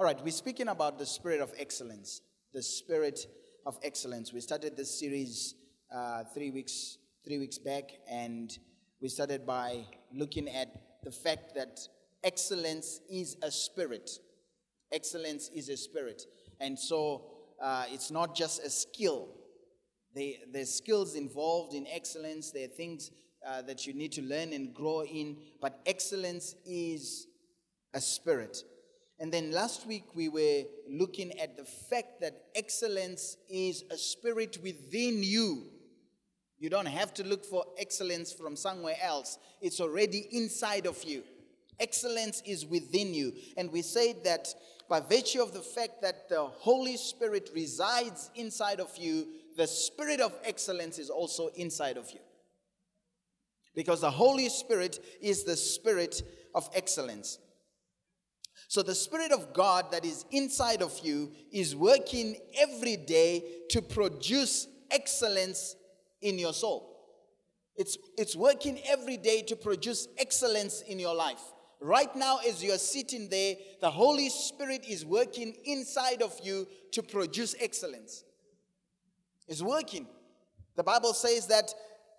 All right, we're speaking about the spirit of excellence. The spirit of excellence. We started this series uh, three weeks three weeks back, and we started by looking at the fact that excellence is a spirit. Excellence is a spirit, and so uh, it's not just a skill. They, there's skills involved in excellence. There are things uh, that you need to learn and grow in, but excellence is a spirit. And then last week we were looking at the fact that excellence is a spirit within you. You don't have to look for excellence from somewhere else, it's already inside of you. Excellence is within you. And we said that by virtue of the fact that the Holy Spirit resides inside of you, the spirit of excellence is also inside of you. Because the Holy Spirit is the spirit of excellence. So, the Spirit of God that is inside of you is working every day to produce excellence in your soul. It's, it's working every day to produce excellence in your life. Right now, as you are sitting there, the Holy Spirit is working inside of you to produce excellence. It's working. The Bible says that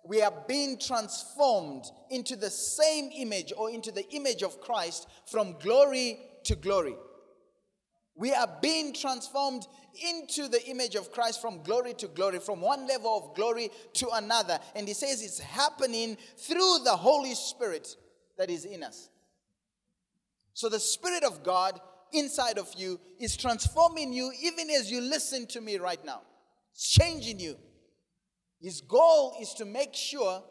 we are being transformed into the same image or into the image of Christ from glory to glory. We are being transformed into the image of Christ from glory to glory, from one level of glory to another. And he says it's happening through the Holy Spirit that is in us. So the Spirit of God inside of you is transforming you even as you listen to me right now. It's changing you. His goal is to make sure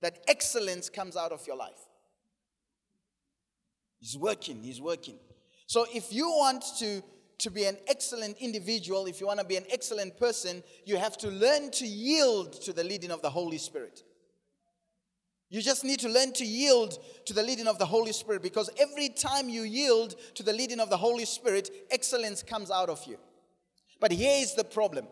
that excellence comes out of your life. He's working, he's working. So if you want to, to be an excellent individual, if you want to be an excellent person, you have to learn to yield to the leading of the Holy Spirit. You just need to learn to yield to the leading of the Holy Spirit because every time you yield to the leading of the Holy Spirit, excellence comes out of you. But here is the problem.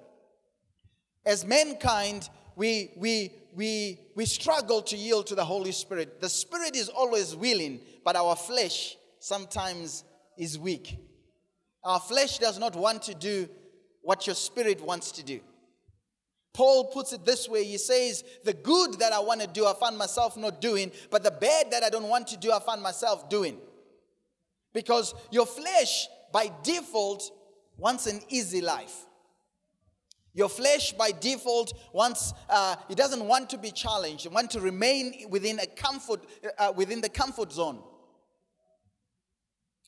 As mankind, we, we, we, we struggle to yield to the Holy Spirit. The Spirit is always willing, but our flesh sometimes is weak. Our flesh does not want to do what your spirit wants to do. Paul puts it this way he says, The good that I want to do, I find myself not doing, but the bad that I don't want to do, I find myself doing. Because your flesh, by default, wants an easy life. Your flesh, by default, wants uh, it doesn't want to be challenged. It wants to remain within a comfort, uh, within the comfort zone.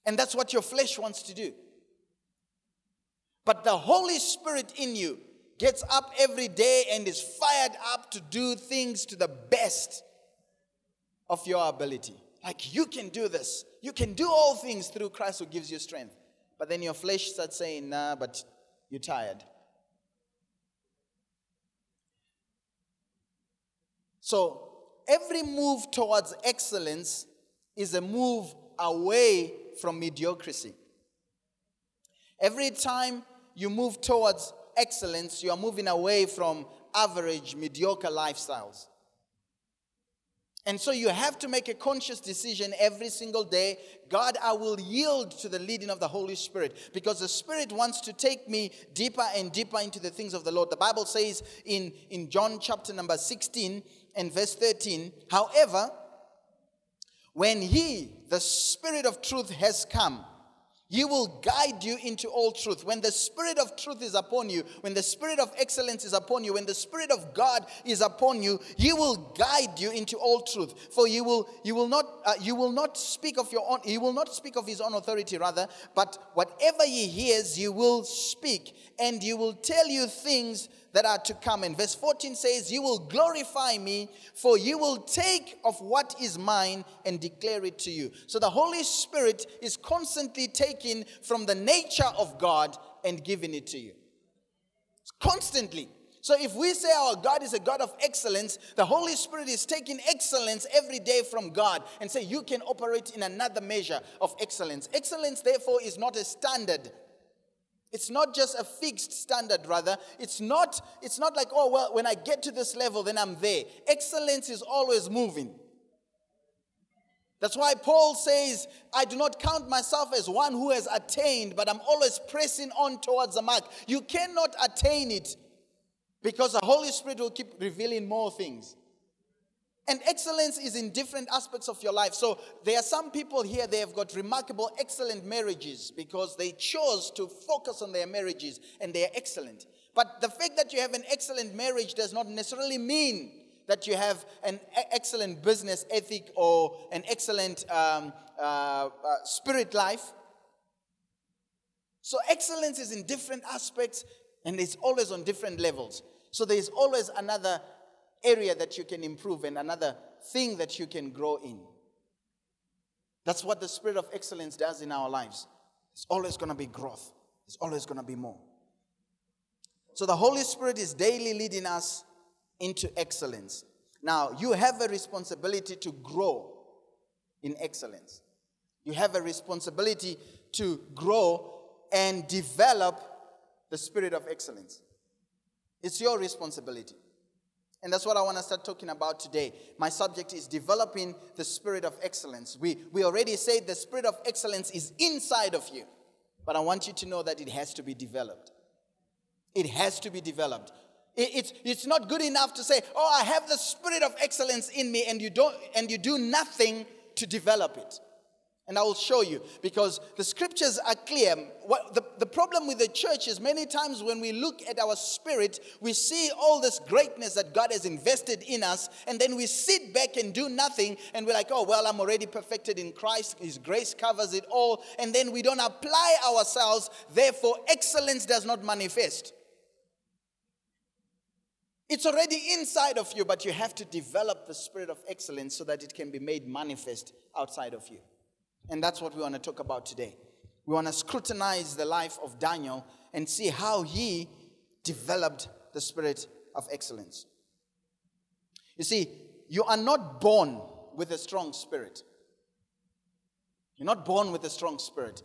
And that's what your flesh wants to do. But the Holy Spirit in you gets up every day and is fired up to do things to the best of your ability. Like you can do this. You can do all things through Christ who gives you strength. But then your flesh starts saying, nah, but you're tired. So every move towards excellence is a move away from mediocrity. Every time you move towards excellence, you are moving away from average, mediocre lifestyles. And so you have to make a conscious decision every single day. God, I will yield to the leading of the Holy Spirit because the Spirit wants to take me deeper and deeper into the things of the Lord. The Bible says in, in John chapter number 16 and verse 13, however, when He, the Spirit of truth, has come, he will guide you into all truth. When the Spirit of truth is upon you, when the Spirit of excellence is upon you, when the Spirit of God is upon you, He will guide you into all truth. For you will, you will not, uh, you will not speak of your own. He will not speak of His own authority, rather, but whatever He hears, you will speak, and He will tell you things that are to come. And verse 14 says, You will glorify me, for you will take of what is mine and declare it to you. So the Holy Spirit is constantly taking from the nature of God and giving it to you. Constantly. So if we say our God is a God of excellence, the Holy Spirit is taking excellence every day from God and say you can operate in another measure of excellence. Excellence, therefore, is not a standard it's not just a fixed standard, rather. It's not, it's not like, oh, well, when I get to this level, then I'm there. Excellence is always moving. That's why Paul says, I do not count myself as one who has attained, but I'm always pressing on towards the mark. You cannot attain it because the Holy Spirit will keep revealing more things. And excellence is in different aspects of your life. So there are some people here, they have got remarkable, excellent marriages because they chose to focus on their marriages and they are excellent. But the fact that you have an excellent marriage does not necessarily mean that you have an excellent business ethic or an excellent um, uh, uh, spirit life. So excellence is in different aspects and it's always on different levels. So there's always another area that you can improve and another thing that you can grow in. That's what the spirit of excellence does in our lives. It's always going to be growth, it's always going to be more. So the Holy Spirit is daily leading us into excellence. Now, you have a responsibility to grow in excellence. You have a responsibility to grow and develop the spirit of excellence. It's your responsibility. And that's what I want to start talking about today. My subject is developing the spirit of excellence. We, we already said the spirit of excellence is inside of you, but I want you to know that it has to be developed. It has to be developed. It, it's, it's not good enough to say, oh, I have the spirit of excellence in me, and you, don't, and you do nothing to develop it. And I will show you because the scriptures are clear. What, the, the problem with the church is many times when we look at our spirit, we see all this greatness that God has invested in us, and then we sit back and do nothing, and we're like, oh, well, I'm already perfected in Christ. His grace covers it all. And then we don't apply ourselves, therefore, excellence does not manifest. It's already inside of you, but you have to develop the spirit of excellence so that it can be made manifest outside of you. And that's what we want to talk about today. We want to scrutinize the life of Daniel and see how he developed the spirit of excellence. You see, you are not born with a strong spirit. You're not born with a strong spirit.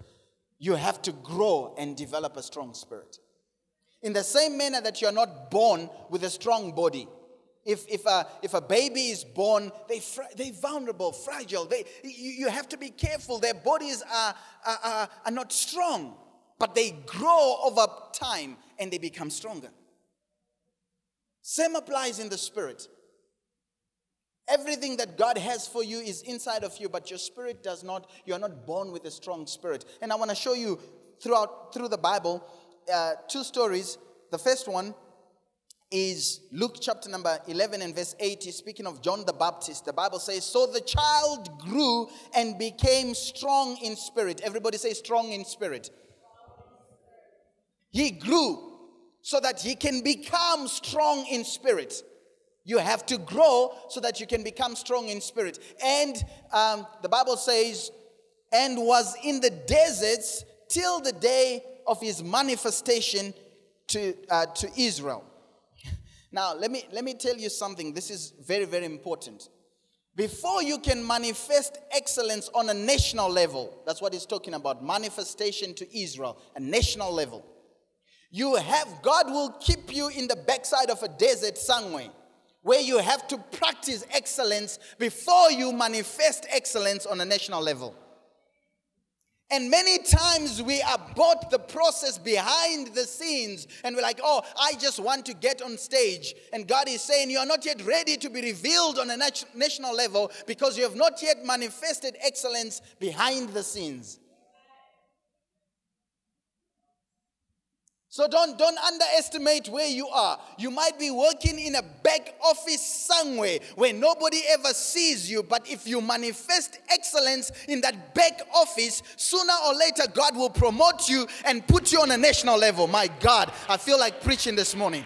You have to grow and develop a strong spirit. In the same manner that you're not born with a strong body, if, if, a, if a baby is born, they, they're vulnerable, fragile. They, you, you have to be careful. Their bodies are, are, are, are not strong, but they grow over time and they become stronger. Same applies in the spirit. Everything that God has for you is inside of you, but your spirit does not, you are not born with a strong spirit. And I want to show you throughout through the Bible uh, two stories. The first one is Luke chapter number 11 and verse 80, speaking of John the Baptist. The Bible says, So the child grew and became strong in spirit. Everybody say, strong in spirit. He grew so that he can become strong in spirit. You have to grow so that you can become strong in spirit. And um, the Bible says, and was in the deserts till the day of his manifestation to, uh, to Israel. Now, let me, let me tell you something. This is very, very important. Before you can manifest excellence on a national level, that's what he's talking about manifestation to Israel, a national level. You have, God will keep you in the backside of a desert somewhere where you have to practice excellence before you manifest excellence on a national level. And many times we abort the process behind the scenes and we're like, oh, I just want to get on stage. And God is saying, you are not yet ready to be revealed on a national level because you have not yet manifested excellence behind the scenes. So don't, don't underestimate where you are. You might be working in a back office somewhere where nobody ever sees you, but if you manifest excellence in that back office, sooner or later God will promote you and put you on a national level. My God, I feel like preaching this morning.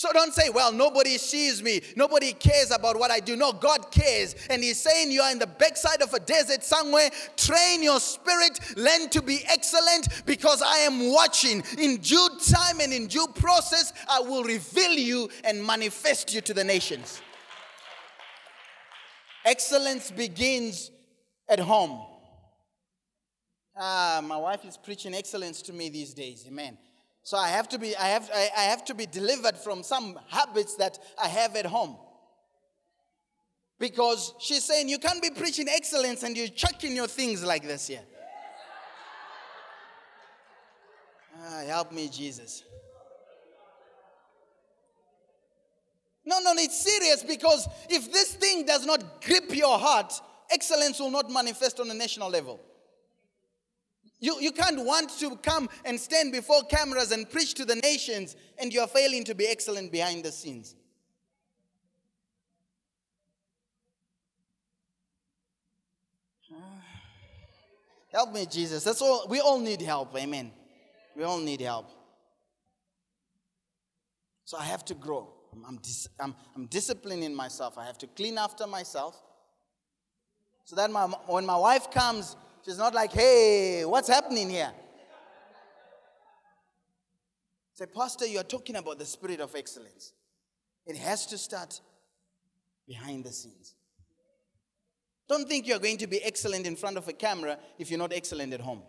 So don't say, well, nobody sees me. Nobody cares about what I do. No, God cares. And He's saying you are in the backside of a desert somewhere. Train your spirit. Learn to be excellent because I am watching. In due time and in due process, I will reveal you and manifest you to the nations. Excellence begins at home. Ah, my wife is preaching excellence to me these days. Amen. So I have to be, I have, I, have to be delivered from some habits that I have at home. Because she's saying you can't be preaching excellence and you're chucking your things like this here. Ah, help me, Jesus. No, no, it's serious because if this thing does not grip your heart, excellence will not manifest on a national level. You, you can't want to come and stand before cameras and preach to the nations and you're failing to be excellent behind the scenes. Help me, Jesus. That's all. We all need help. Amen. We all need help. So I have to grow. I'm, I'm, dis- I'm, I'm disciplining myself. I have to clean after myself. So that my, when my wife comes, she's not like, hey, what's happening here? Say, Pastor, you're talking about the spirit of excellence. It has to start behind the scenes. Don't think you're going to be excellent in front of a camera if you're not excellent at home.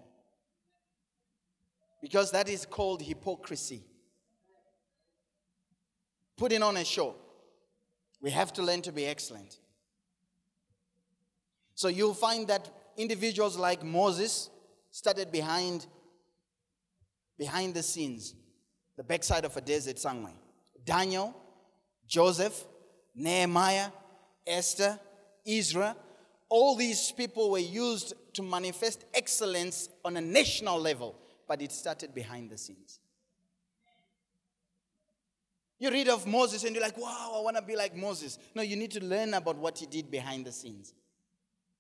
Because that is called hypocrisy. Putting on a show. We have to learn to be excellent. So you'll find that individuals like Moses started behind behind the scenes, the backside of a desert somewhere. Daniel, Joseph, Nehemiah, Esther, Israel, all these people were used to manifest excellence on a national level, but it started behind the scenes. You read of Moses and you're like, wow, I want to be like Moses. No, you need to learn about what he did behind the scenes.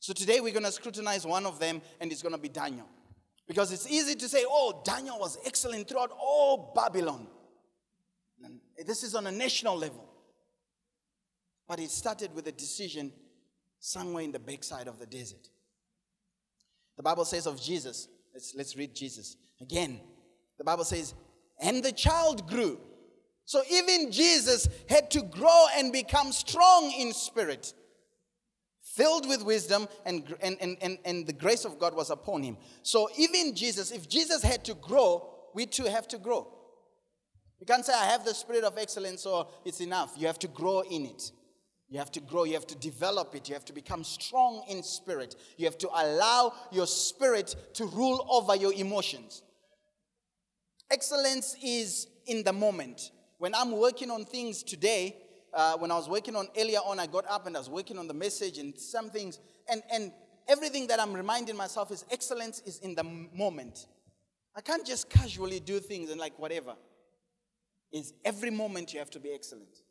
So today we're going to scrutinize one of them, and it's going to be Daniel. Because it's easy to say, oh, Daniel was excellent throughout all Babylon. And this is on a national level. But it started with a decision somewhere in the backside of the desert. The Bible says of Jesus, let's, let's read Jesus again. The Bible says, and the child grew. So even Jesus had to grow and become strong in spirit, filled with wisdom, and, and, and, and, the grace of God was upon him. So even Jesus, if Jesus had to grow, we too have to grow. You can't say, I have the spirit of excellence, or it's enough. You have to grow in it. You have to grow, you have to develop it, you have to become strong in spirit. You have to allow your spirit to rule over your emotions. Excellence is in the moment. When I'm working on things today, uh, when I was working on earlier on, I got up and I was working on the message and some things, and, and everything that I'm reminding myself is excellence is in the moment. I can't just casually do things and like whatever. Is every moment you have to be excellent.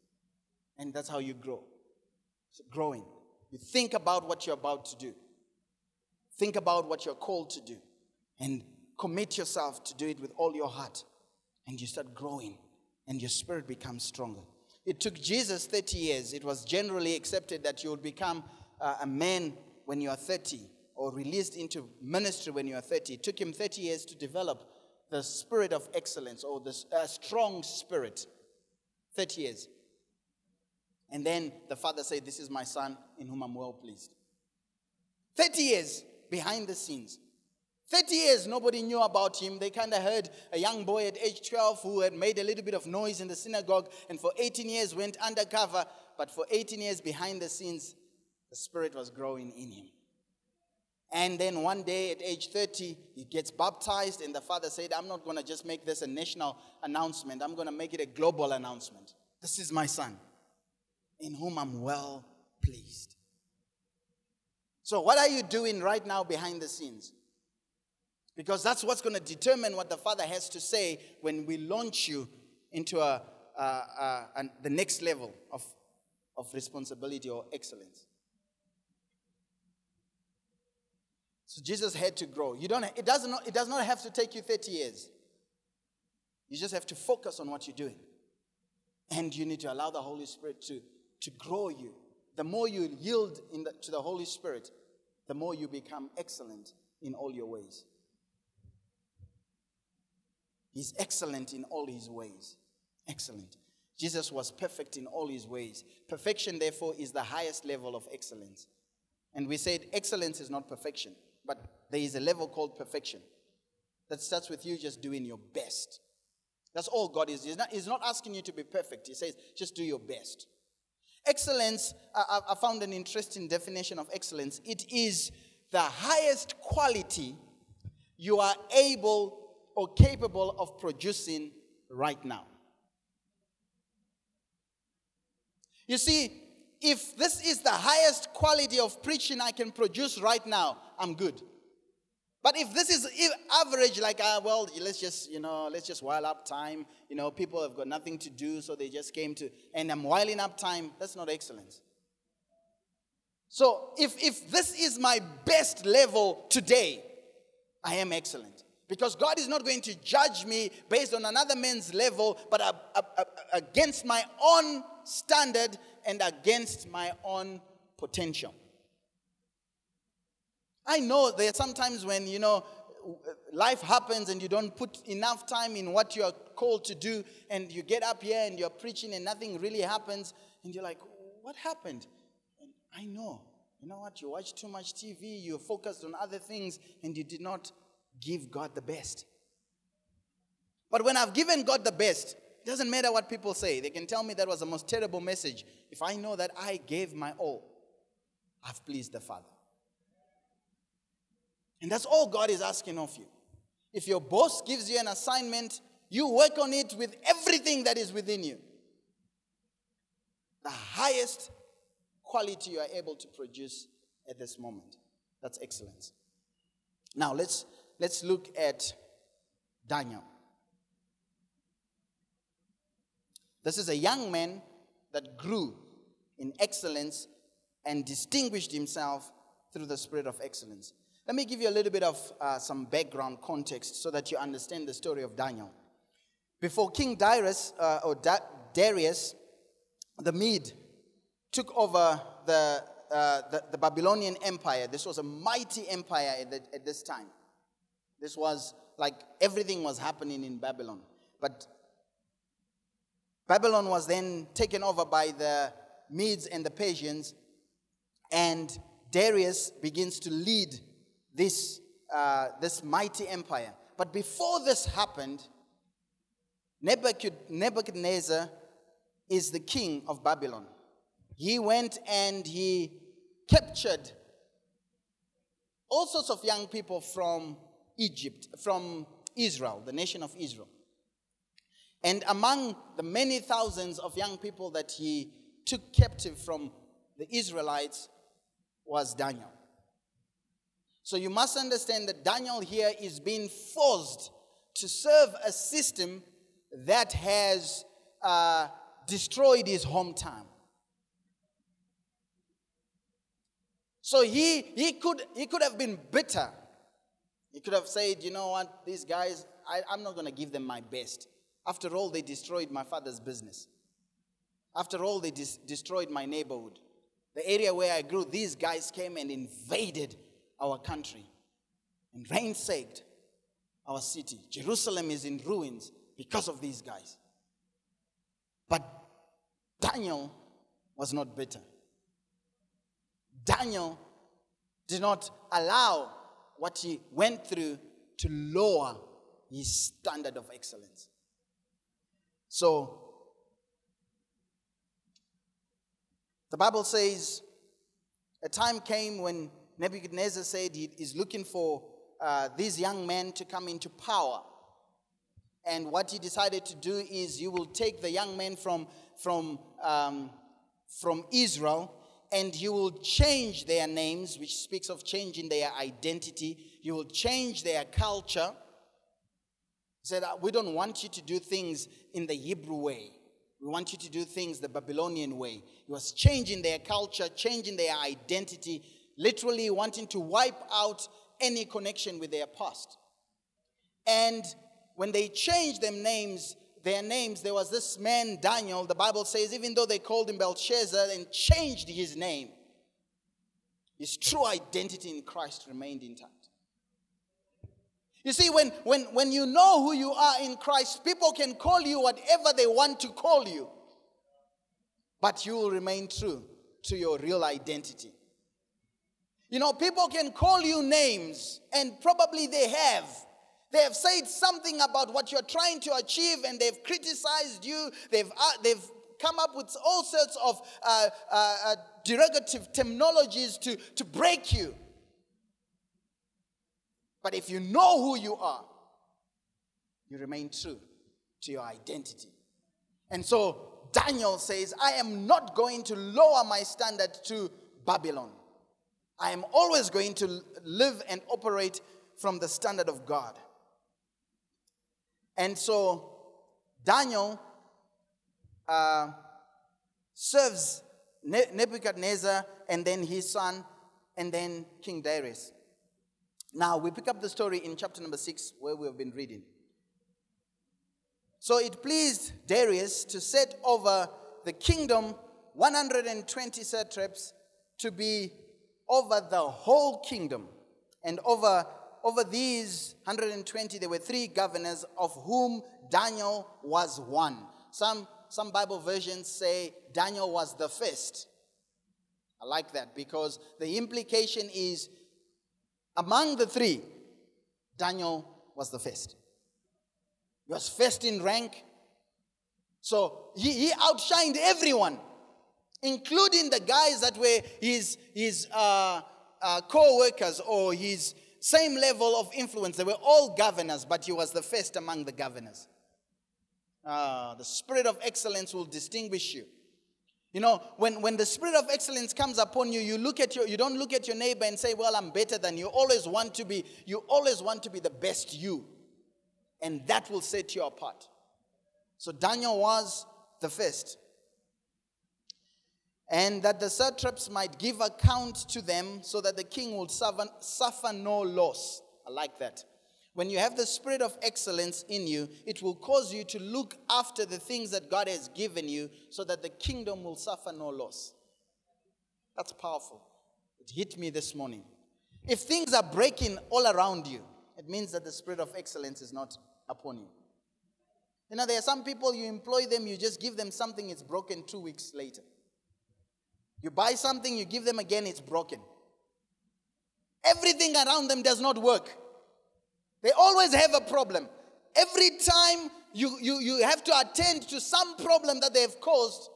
And that's how you grow growing. You think about what you're about to do. Think about what you're called to do. And commit yourself to do it with all your heart. And you start growing. And your spirit becomes stronger. It took Jesus 30 years. It was generally accepted that you would become uh, a man when you are 30 or released into ministry when you are 30. It took him 30 years to develop the spirit of excellence or the uh, strong spirit. 30 years. And then the father said, This is my son in whom I'm well pleased. 30 years behind the scenes. 30 years, nobody knew about him. They kind of heard a young boy at age 12 who had made a little bit of noise in the synagogue and for 18 years went undercover. But for 18 years behind the scenes, the Spirit was growing in him. And then one day at age 30, he gets baptized, and the father said, I'm not going to just make this a national announcement, I'm going to make it a global announcement. This is my son in whom I'm well pleased. So, what are you doing right now behind the scenes? Because that's what's going to determine what the Father has to say when we launch you into a, a, a, a, the next level of, of responsibility or excellence. So Jesus had to grow. You don't, it, does not, it does not have to take you 30 years. You just have to focus on what you're doing. And you need to allow the Holy Spirit to to grow you. The more you yield the, to the Holy Spirit, the more you become excellent in all your ways. He's excellent in all his ways. Excellent. Jesus was perfect in all his ways. Perfection, therefore, is the highest level of excellence. And we said excellence is not perfection, but there is a level called perfection that starts with you just doing your best. That's all God is. He's not, he's not asking you to be perfect. He says, just do your best. Excellence, I, I found an interesting definition of excellence. It is the highest quality you are able or capable of producing right now. You see, if this is the highest quality of preaching I can produce right now, I'm good. But if this is average, like, uh, well, let's just, you know, let's just while up time. You know, people have got nothing to do, so they just came to, and I'm whiling up time. That's not excellence. So if, if this is my best level today, I am excellent. Because God is not going to judge me based on another man's level, but against my own standard and against my own potential. I know there are sometimes when, you know, life happens and you don't put enough time in what you're called to do, and you get up here and you're preaching and nothing really happens, and you're like, what happened? I know. You know what? You watch too much TV, you're focused on other things, and you did not give God the best. But when I've given God the best, it doesn't matter what people say. They can tell me that was the most terrible message. If I know that I gave my all, I've pleased the Father. And that's all God is asking of you. If your boss gives you an assignment, you work on it with everything that is within you. The highest quality you are able to produce at this moment. That's excellence. Now let's let's look at Daniel. This is a young man that grew in excellence and distinguished himself through the spirit of excellence. Let me give you a little bit of uh, some background context so that you understand the story of Daniel. Before King Darius, uh, or da- Darius, the Mede took over the, uh, the, the, Babylonian Empire. This was a mighty empire at, the, at this time. This was like everything was happening in Babylon. But Babylon was then taken over by the Medes and the Persians, and Darius begins to lead this, uh, this mighty empire. But before this happened, Nebuchadnezzar is the king of Babylon. He went and he captured all sorts of young people from Egypt, from Israel, the nation of Israel. And among the many thousands of young people that he took captive from the Israelites was Daniel. So you must understand that Daniel here is being forced to serve a system that has uh, destroyed his hometown. So he, he, could, he could have been bitter. He could have said, you know what, these guys, I, I'm not going to give them my best. After all, they destroyed my father's business. After all, they dis- destroyed my neighborhood. The area where I grew, these guys came and invaded our country and ransacked our city. Jerusalem is in ruins because of these guys. But Daniel was not bitter. Daniel did not allow what he went through to lower his standard of excellence. So, the Bible says a time came when Nebuchadnezzar said he is looking for uh, these young men to come into power. And what he decided to do is you will take the young men from, from, um, from Israel and you will change their names, which speaks of changing their identity. You will change their culture. He said, uh, We don't want you to do things in the Hebrew way. We want you to do things the Babylonian way. He was changing their culture, changing their identity, literally wanting to wipe out any connection with their past. And when they changed them names, their names, there was this man, Daniel, the Bible says, even though they called him Belshazzar and changed his name, his true identity in Christ remained intact. You see, when, when, when you know who you are in Christ, people can call you whatever they want to call you, but you will remain true to your real identity. You know, people can call you names, and probably they have. They have said something about what you're trying to achieve, and they've criticized you. They've, uh, they've come up with all sorts of uh, uh, uh, derogative terminologies to, to break you. But if you know who you are, you remain true to your identity. And so Daniel says, I am not going to lower my standard to Babylon. I am always going to live and operate from the standard of God. And so Daniel uh, serves Nebuchadnezzar and then his son and then King Darius. Now we pick up the story in chapter number six where we have been reading. So it pleased Darius to set over the kingdom 120 satraps to be over the whole kingdom. And over, over these 120, there were three governors, of whom Daniel was one. Some, some Bible versions say Daniel was the first. I like that because the implication is among the three, Daniel was the first. He was first in rank. So he, he outshined everyone, including the guys that were his, his uh, uh, co workers or his same level of influence. They were all governors, but he was the first among the governors. Ah, the spirit of excellence will distinguish you. You know, when, when the spirit of excellence comes upon you, you look at your, you don't look at your neighbor and say, Well, I'm better than you. Always want to be, you always want to be the best you and that will set you apart. So Daniel was the first. And that the satraps might give account to them so that the king will suffer, suffer no loss. I like that. When you have the spirit of excellence in you, it will cause you to look after the things that God has given you so that the kingdom will suffer no loss. That's powerful. It hit me this morning. If things are breaking all around you, it means that the spirit of excellence is not upon you. You know, there are some people you employ them, you just give them something, it's broken two weeks later. You buy something, you give them again, it's broken. Everything around them does not work. They always have a problem. Every time you, you, you have to attend to some problem that they have caused.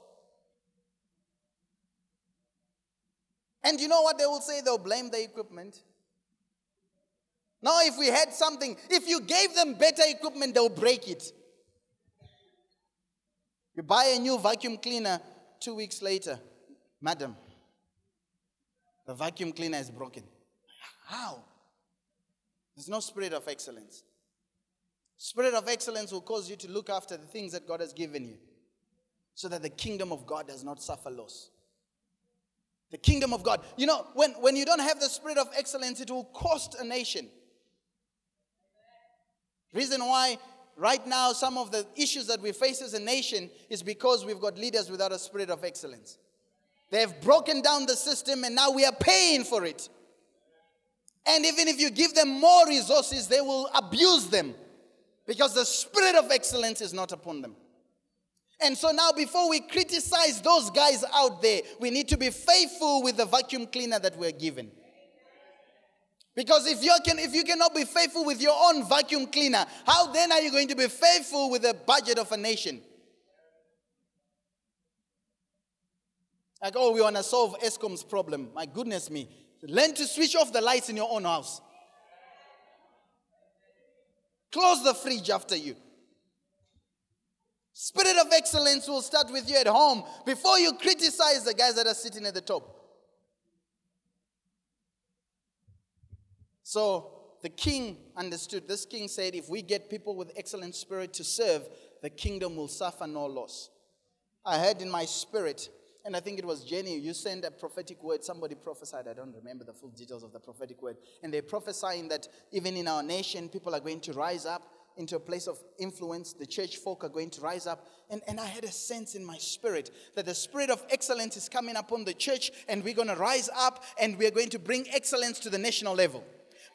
And you know what they will say? They'll blame the equipment. Now, if we had something, if you gave them better equipment, they'll break it. You buy a new vacuum cleaner two weeks later, madam, the vacuum cleaner is broken. How? There's no spirit of excellence. Spirit of excellence will cause you to look after the things that God has given you so that the kingdom of God does not suffer loss. The kingdom of God. You know, when, when you don't have the spirit of excellence, it will cost a nation. Reason why right now some of the issues that we face as a nation is because we've got leaders without a spirit of excellence. They've broken down the system and now we are paying for it. And even if you give them more resources, they will abuse them because the spirit of excellence is not upon them. And so now, before we criticize those guys out there, we need to be faithful with the vacuum cleaner that we're given. Because if you can if you cannot be faithful with your own vacuum cleaner, how then are you going to be faithful with the budget of a nation? Like, oh, we want to solve Eskom's problem. My goodness me. Learn to switch off the lights in your own house. Close the fridge after you. Spirit of excellence will start with you at home before you criticize the guys that are sitting at the top. So the king understood. This king said, if we get people with excellent spirit to serve, the kingdom will suffer no loss. I heard in my spirit, and I think it was Jenny, you sent a prophetic word. Somebody prophesied. I don't remember the full details of the prophetic word. And they're prophesying that even in our nation, people are going to rise up into a place of influence. The church folk are going to rise up. And, and I had a sense in my spirit that the spirit of excellence is coming upon the church, and we're going to rise up and we're going to bring excellence to the national level.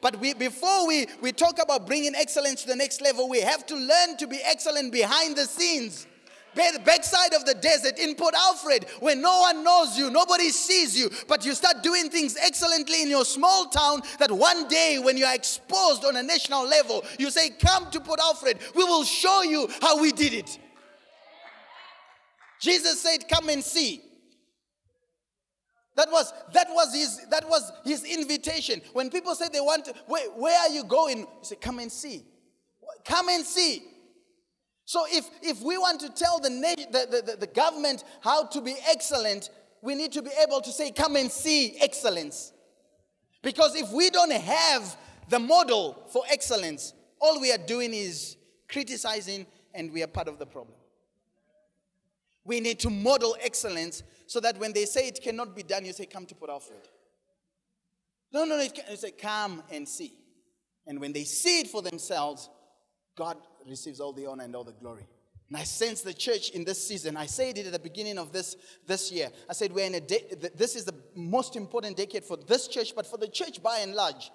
But we, before we, we talk about bringing excellence to the next level, we have to learn to be excellent behind the scenes. The backside of the desert in Port Alfred, where no one knows you, nobody sees you, but you start doing things excellently in your small town. That one day, when you are exposed on a national level, you say, Come to Port Alfred, we will show you how we did it. Jesus said, Come and see. That was, that was, his, that was his invitation. When people say they want, to, where, where are you going? He said, Come and see. Come and see. So if, if we want to tell the, the, the, the government how to be excellent, we need to be able to say, Come and see excellence. Because if we don't have the model for excellence, all we are doing is criticizing and we are part of the problem. We need to model excellence so that when they say it cannot be done, you say, Come to Port Alfred. No, no, no, you say, Come and see. And when they see it for themselves, God receives all the honor and all the glory. And I sense the church in this season. I said it at the beginning of this, this year. I said, we're in a de- this is the most important decade for this church, but for the church by and large.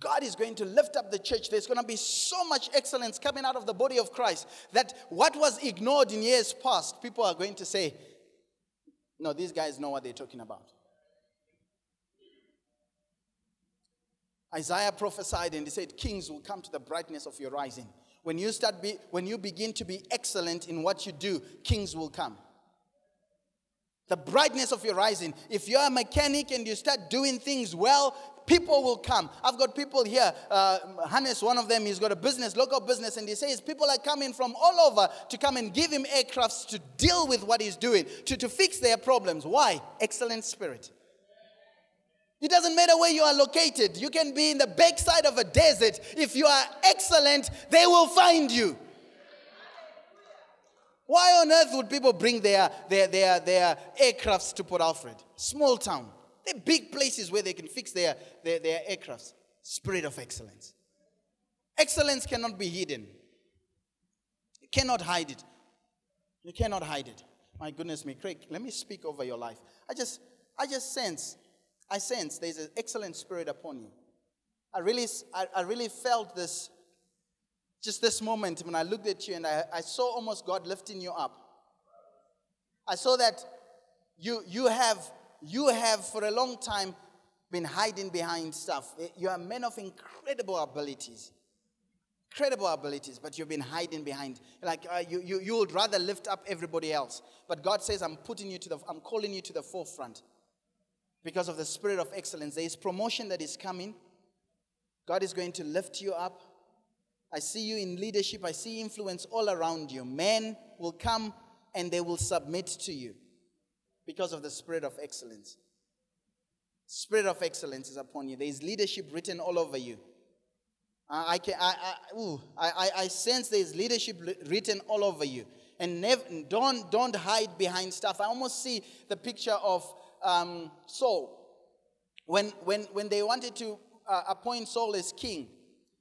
God is going to lift up the church. There's going to be so much excellence coming out of the body of Christ that what was ignored in years past, people are going to say, no, these guys know what they're talking about. Isaiah prophesied and he said, Kings will come to the brightness of your rising. When you start be, when you begin to be excellent in what you do, kings will come. The brightness of your rising. If you're a mechanic and you start doing things well, people will come. I've got people here. Uh, Hannes, one of them, he's got a business, local business, and he says people are coming from all over to come and give him aircrafts to deal with what he's doing, to, to fix their problems. Why? Excellent spirit. It doesn't matter where you are located. You can be in the backside of a desert. If you are excellent, they will find you. Why on earth would people bring their, their, their, their aircrafts to Port Alfred? Small town. They're big places where they can fix their, their, their aircrafts. Spirit of excellence. Excellence cannot be hidden. You cannot hide it. You cannot hide it. My goodness me, Craig, let me speak over your life. I just, I just sense, I sense there's an excellent spirit upon you. I really, I, I really felt this, just this moment when I looked at you and I, I saw almost God lifting you up. I saw that you, you have you have for a long time been hiding behind stuff. Eh, you are men of incredible abilities. Incredible abilities, but you've been hiding behind. Like uh, you, you, you would rather lift up everybody else. But God says, I'm putting you to the, I'm calling you to the forefront because of the spirit of excellence. There is promotion that is coming. God is going to lift you up. I see you in leadership. I see influence all around you. Men will come and they will submit to you because of the spirit of excellence. Spirit of excellence is upon you. There is leadership written all over you. I, can, I, I, ooh, I, I sense there is leadership written all over you. And never, don't, don't hide behind stuff. I almost see the picture of um, Saul. When, when, when they wanted to uh, appoint Saul as king,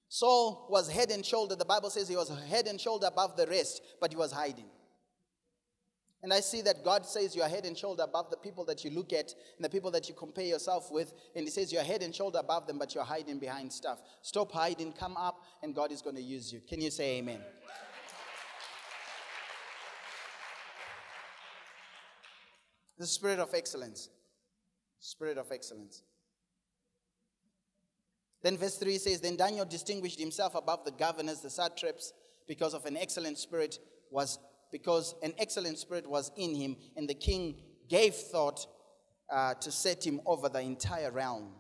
Saul was head and shoulder. The Bible says he was head and shoulder above the rest, but he was hiding. And I see that God says you're head and shoulder above the people that you look at and the people that you compare yourself with. And He says you're head and shoulder above them, but you're hiding behind stuff. Stop hiding, come up, and God is going to use you. Can you say amen? The spirit of excellence. Spirit of excellence. Then verse 3 says Then Daniel distinguished himself above the governors, the satraps, because of an excellent spirit was because an excellent spirit was in him, and the king gave thought uh, to set him over the entire realm.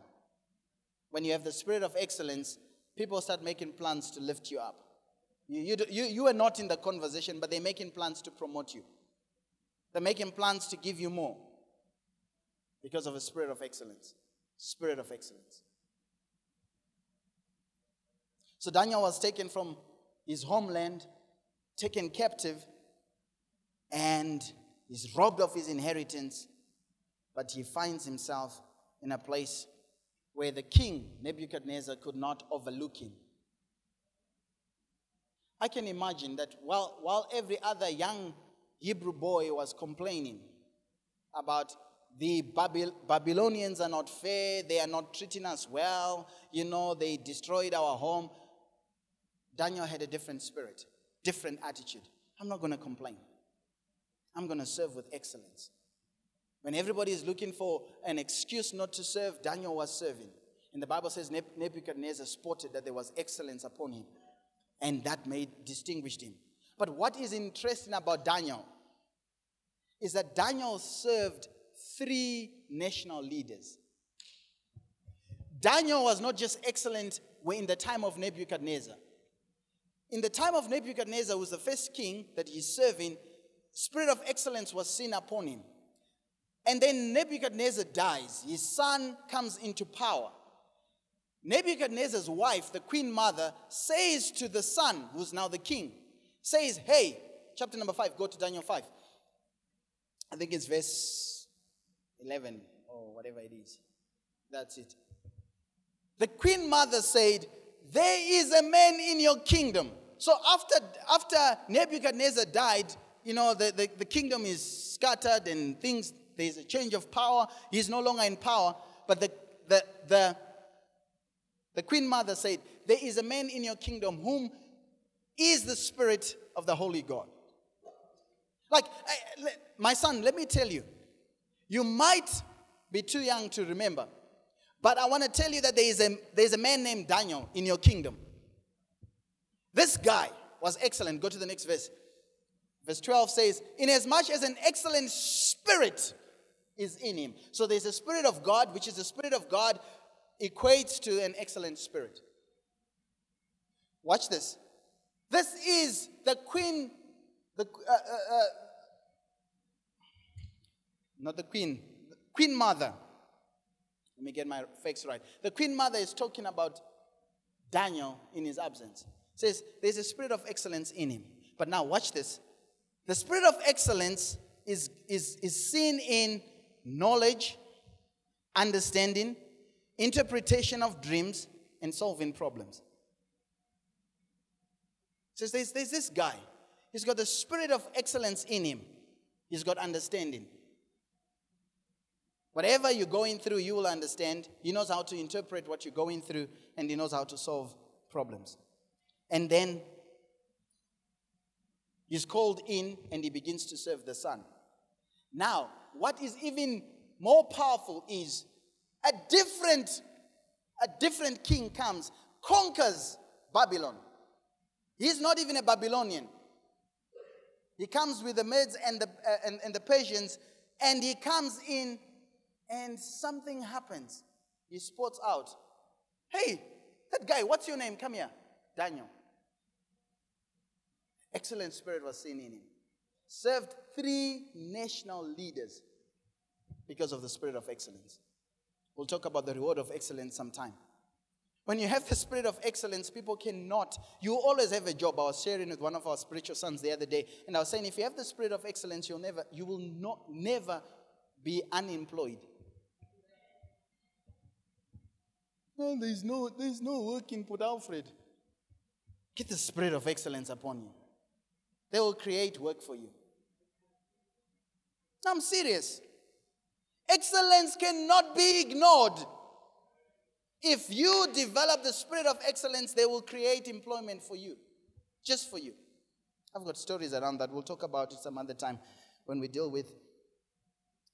When you have the spirit of excellence, people start making plans to lift you up. You, you, you, you are not in the conversation, but they're making plans to promote you. They're making plans to give you more because of a spirit of excellence. Spirit of excellence. So Daniel was taken from his homeland, taken captive, and he's robbed of his inheritance, but he finds himself in a place where the king, Nebuchadnezzar, could not overlook him. I can imagine that while, while every other young Hebrew boy was complaining about the Babyl- Babylonians are not fair, they are not treating us well, you know, they destroyed our home, Daniel had a different spirit, different attitude. I'm not going to complain. I'm going to serve with excellence. When everybody is looking for an excuse not to serve, Daniel was serving. And the Bible says Nebuchadnezzar spotted that there was excellence upon him. And that made distinguished him. But what is interesting about Daniel is that Daniel served three national leaders. Daniel was not just excellent in the time of Nebuchadnezzar. In the time of Nebuchadnezzar, who was the first king that he's serving, spirit of excellence was seen upon him. And then Nebuchadnezzar dies. His son comes into power. Nebuchadnezzar's wife, the queen mother, says to the son, who's now the king, says, Hey, chapter number 5, go to Daniel 5. I think it's verse 11 or whatever it is. That's it. The queen mother said, There is a man in your kingdom. So after, after Nebuchadnezzar died, you know, the, the, the kingdom is scattered and things, there's a change of power. He's no longer in power. But the, the, the, the queen mother said, There is a man in your kingdom whom is the spirit of the holy God. Like, I, my son, let me tell you, you might be too young to remember, but I want to tell you that there is a, there's a man named Daniel in your kingdom. This guy was excellent. Go to the next verse. Verse 12 says, Inasmuch as an excellent spirit is in him. So there's a spirit of God, which is the spirit of God equates to an excellent spirit. Watch this. This is the queen, the, uh, uh, uh, not the queen, queen mother. Let me get my facts right. The queen mother is talking about Daniel in his absence. Says there's a spirit of excellence in him. But now watch this. The spirit of excellence is, is, is seen in knowledge, understanding, interpretation of dreams, and solving problems. Says there's, there's this guy. He's got the spirit of excellence in him. He's got understanding. Whatever you're going through, you will understand. He knows how to interpret what you're going through, and he knows how to solve problems. And then he's called in and he begins to serve the Son. Now, what is even more powerful is a different, a different king comes, conquers Babylon. He's not even a Babylonian. He comes with the Medes and the, uh, and, and the Persians, and he comes in, and something happens. He spots out, Hey, that guy, what's your name? Come here. Daniel. Excellent spirit was seen in him. Served three national leaders because of the spirit of excellence. We'll talk about the reward of excellence sometime. When you have the spirit of excellence, people cannot, you always have a job. I was sharing with one of our spiritual sons the other day, and I was saying, if you have the spirit of excellence, you'll never, you will not never be unemployed. No, there's no, there's no work in Port Alfred. Get the spirit of excellence upon you. They will create work for you. I'm serious. Excellence cannot be ignored. If you develop the spirit of excellence, they will create employment for you, just for you. I've got stories around that. We'll talk about it some other time when we deal with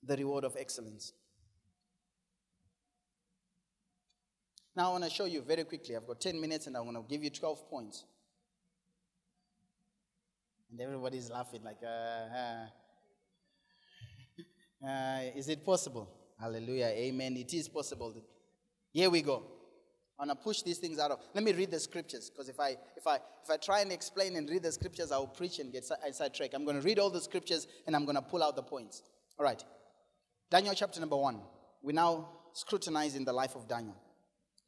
the reward of excellence. Now, I want to show you very quickly. I've got 10 minutes and I want to give you 12 points. And everybody's laughing, like, uh, uh, uh, is it possible? Hallelujah. Amen. It is possible. Here we go. I want to push these things out of. Let me read the scriptures because if I if I if I try and explain and read the scriptures, I will preach and get sidetracked. I'm going to read all the scriptures and I'm going to pull out the points. All right. Daniel chapter number one. We're now scrutinizing the life of Daniel.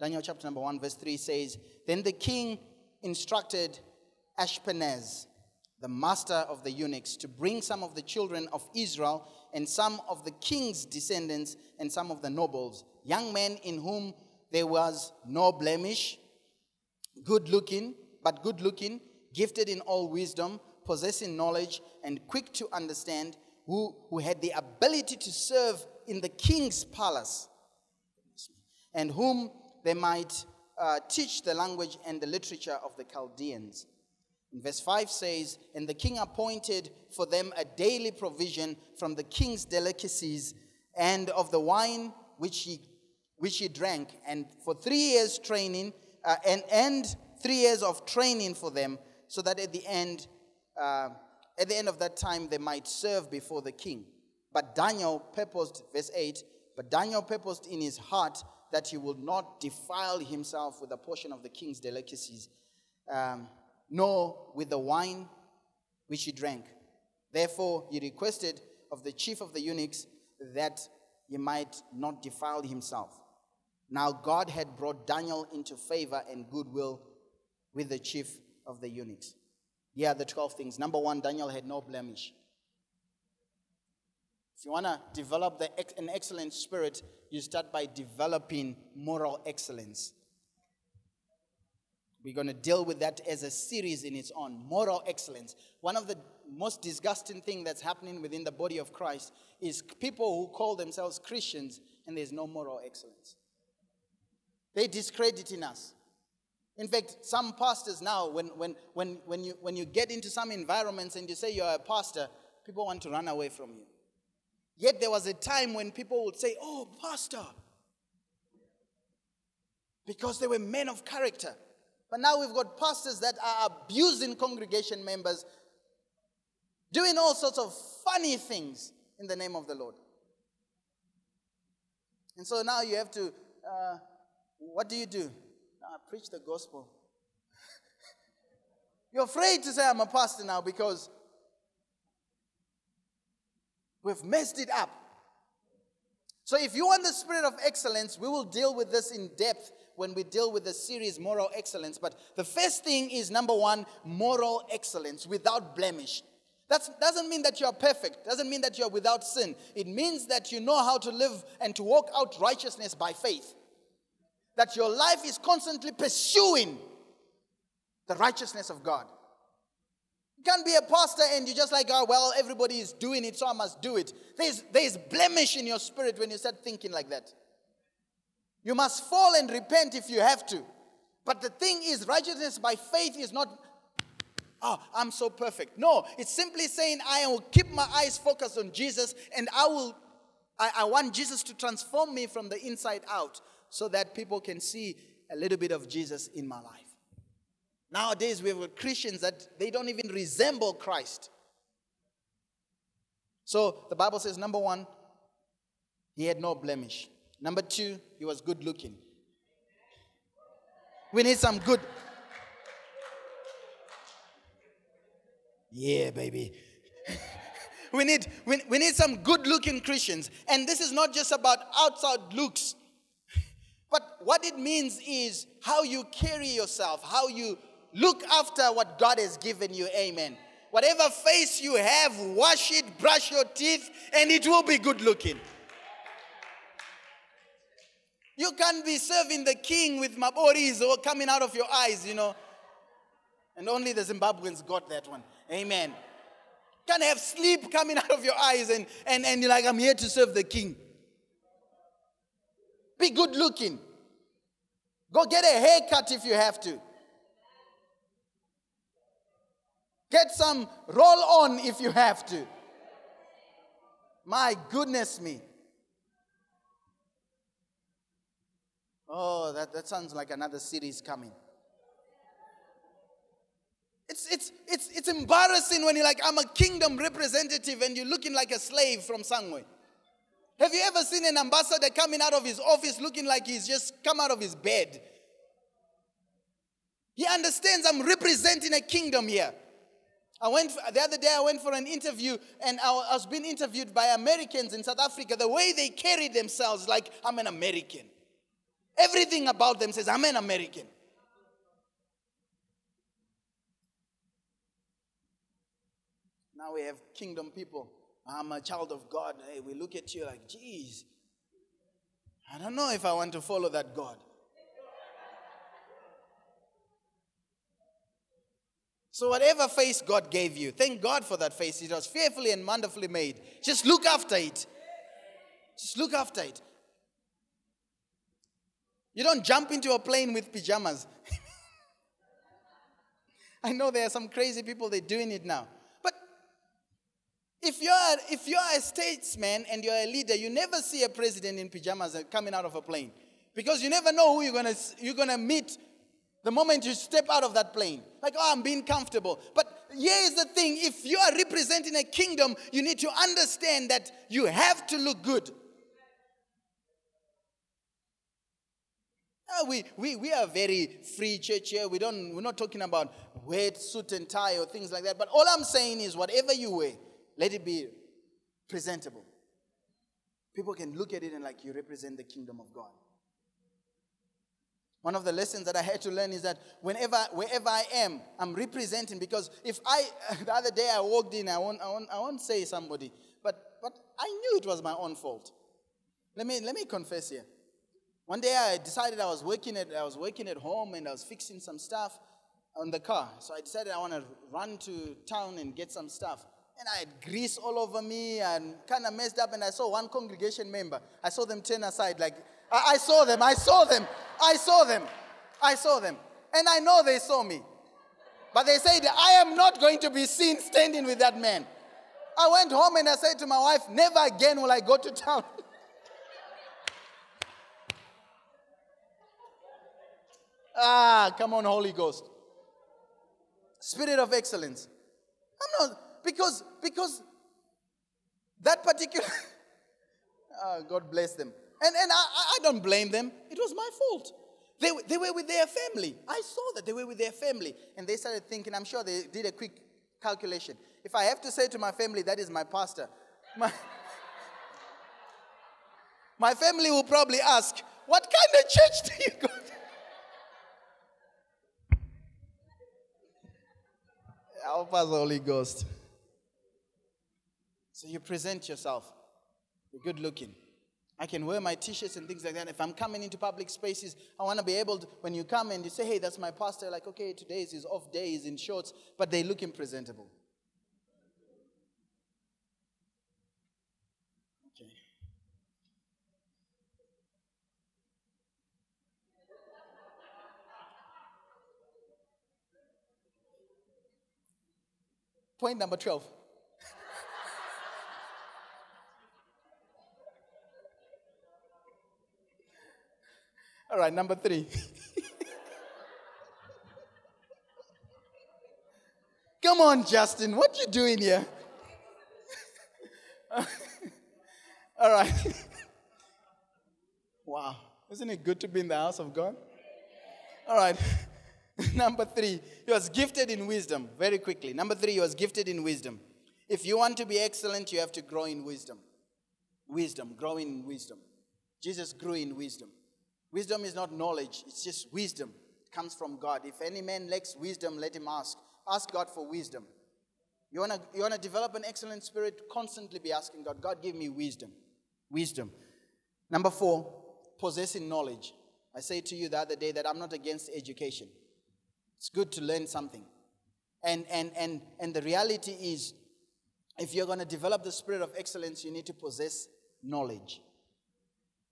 Daniel chapter number one, verse three says, Then the king instructed Ashpenaz, the master of the eunuchs, to bring some of the children of Israel and some of the king's descendants and some of the nobles, young men in whom there was no blemish, good looking, but good looking, gifted in all wisdom, possessing knowledge, and quick to understand, who, who had the ability to serve in the king's palace, and whom they might uh, teach the language and the literature of the Chaldeans. Verse 5 says, And the king appointed for them a daily provision from the king's delicacies and of the wine which he, which he drank, and for three years training, uh, and, and three years of training for them, so that at the end, uh, at the end of that time they might serve before the king. But Daniel purposed, verse 8, but Daniel purposed in his heart that he would not defile himself with a portion of the king's delicacies, um, nor with the wine which he drank. Therefore, he requested of the chief of the eunuchs that he might not defile himself. Now, God had brought Daniel into favor and goodwill with the chief of the eunuchs. Yeah, the 12 things. Number one, Daniel had no blemish. If you want to develop the, an excellent spirit, you start by developing moral excellence. We're going to deal with that as a series in its own moral excellence. One of the most disgusting thing that's happening within the body of Christ is people who call themselves Christians and there's no moral excellence. They're discrediting us. In fact, some pastors now, when, when, when, when, you, when you get into some environments and you say you're a pastor, people want to run away from you. Yet there was a time when people would say, Oh, pastor, because they were men of character. But now we've got pastors that are abusing congregation members, doing all sorts of funny things in the name of the Lord. And so now you have to, uh, what do you do? I preach the gospel. You're afraid to say I'm a pastor now because we've messed it up. So, if you want the spirit of excellence, we will deal with this in depth when we deal with the series Moral Excellence. But the first thing is number one, moral excellence without blemish. That doesn't mean that you are perfect, doesn't mean that you are without sin. It means that you know how to live and to walk out righteousness by faith that your life is constantly pursuing the righteousness of God. You can't be a pastor and you're just like, oh, well, everybody is doing it, so I must do it. There's, there's blemish in your spirit when you start thinking like that. You must fall and repent if you have to. But the thing is, righteousness by faith is not, oh, I'm so perfect. No, it's simply saying, I will keep my eyes focused on Jesus and I will, I, I want Jesus to transform me from the inside out so that people can see a little bit of Jesus in my life. Nowadays, we have Christians that they don't even resemble Christ. So the Bible says number one, he had no blemish. Number two, he was good looking. We need some good. Yeah, baby. we, need, we, we need some good looking Christians. And this is not just about outside looks, but what it means is how you carry yourself, how you look after what God has given you. Amen. Whatever face you have, wash it, brush your teeth, and it will be good looking. You can't be serving the king with maboris or coming out of your eyes, you know. And only the Zimbabweans got that one. Amen. Can't have sleep coming out of your eyes and, and, and you're like, I'm here to serve the king. Be good looking. Go get a haircut if you have to. Get some roll on if you have to. My goodness me. Oh, that, that sounds like another series coming. It's, it's, it's, it's embarrassing when you're like, I'm a kingdom representative and you're looking like a slave from somewhere. Have you ever seen an ambassador coming out of his office looking like he's just come out of his bed? He understands I'm representing a kingdom here. I went the other day. I went for an interview, and I was being interviewed by Americans in South Africa. The way they carry themselves, like I'm an American. Everything about them says I'm an American. Now we have kingdom people. I'm a child of God. Hey, we look at you like, geez, I don't know if I want to follow that God. So, whatever face God gave you, thank God for that face. It was fearfully and wonderfully made. Just look after it. Just look after it. You don't jump into a plane with pajamas. I know there are some crazy people, they're doing it now. But if you're, if you're a statesman and you're a leader, you never see a president in pajamas coming out of a plane because you never know who you're going to you're gonna meet The moment you step out of that plane, like, oh, I'm being comfortable. But here's the thing if you are representing a kingdom, you need to understand that you have to look good. Uh, we, we, we are very free church here. We don't, we're not talking about wear suit and tie or things like that. But all I'm saying is, whatever you wear, let it be presentable. People can look at it and like you represent the kingdom of God. One of the lessons that I had to learn is that whenever, wherever I am, I'm representing because if I, the other day I walked in, I won't, I won't, I won't say somebody, but, but I knew it was my own fault. Let me, let me confess here. One day I decided I was working at, I was working at home and I was fixing some stuff on the car. So I decided I want to run to town and get some stuff. And I had grease all over me and kind of messed up. And I saw one congregation member. I saw them turn aside, like, I, I saw them, I saw them, I saw them, I saw them. And I know they saw me. But they said, I am not going to be seen standing with that man. I went home and I said to my wife, Never again will I go to town. ah, come on, Holy Ghost. Spirit of excellence. I'm not, because, because that particular, oh, God bless them. And, and I, I don't blame them. It was my fault. They, they were with their family. I saw that they were with their family. And they started thinking, I'm sure they did a quick calculation. If I have to say to my family, that is my pastor, my, my family will probably ask, What kind of church do you go to? Help us, Holy Ghost. So you present yourself. You're good looking. I can wear my t-shirts and things like that. If I'm coming into public spaces, I want to be able to, when you come and you say, hey, that's my pastor, like, okay, today is his off day, he's in shorts, but they look presentable. Okay. Point number 12. All right, number three. Come on, Justin, what you doing here? All right. wow, isn't it good to be in the house of God? All right. Number three, he was gifted in wisdom. Very quickly. Number three, he was gifted in wisdom. If you want to be excellent, you have to grow in wisdom. Wisdom, grow in wisdom. Jesus grew in wisdom. Wisdom is not knowledge, it's just wisdom. It comes from God. If any man lacks wisdom, let him ask. Ask God for wisdom. You want to you wanna develop an excellent spirit, constantly be asking God, God, give me wisdom. Wisdom. Number four, possessing knowledge. I say to you the other day that I'm not against education. It's good to learn something. And, and, and, and the reality is, if you're going to develop the spirit of excellence, you need to possess knowledge.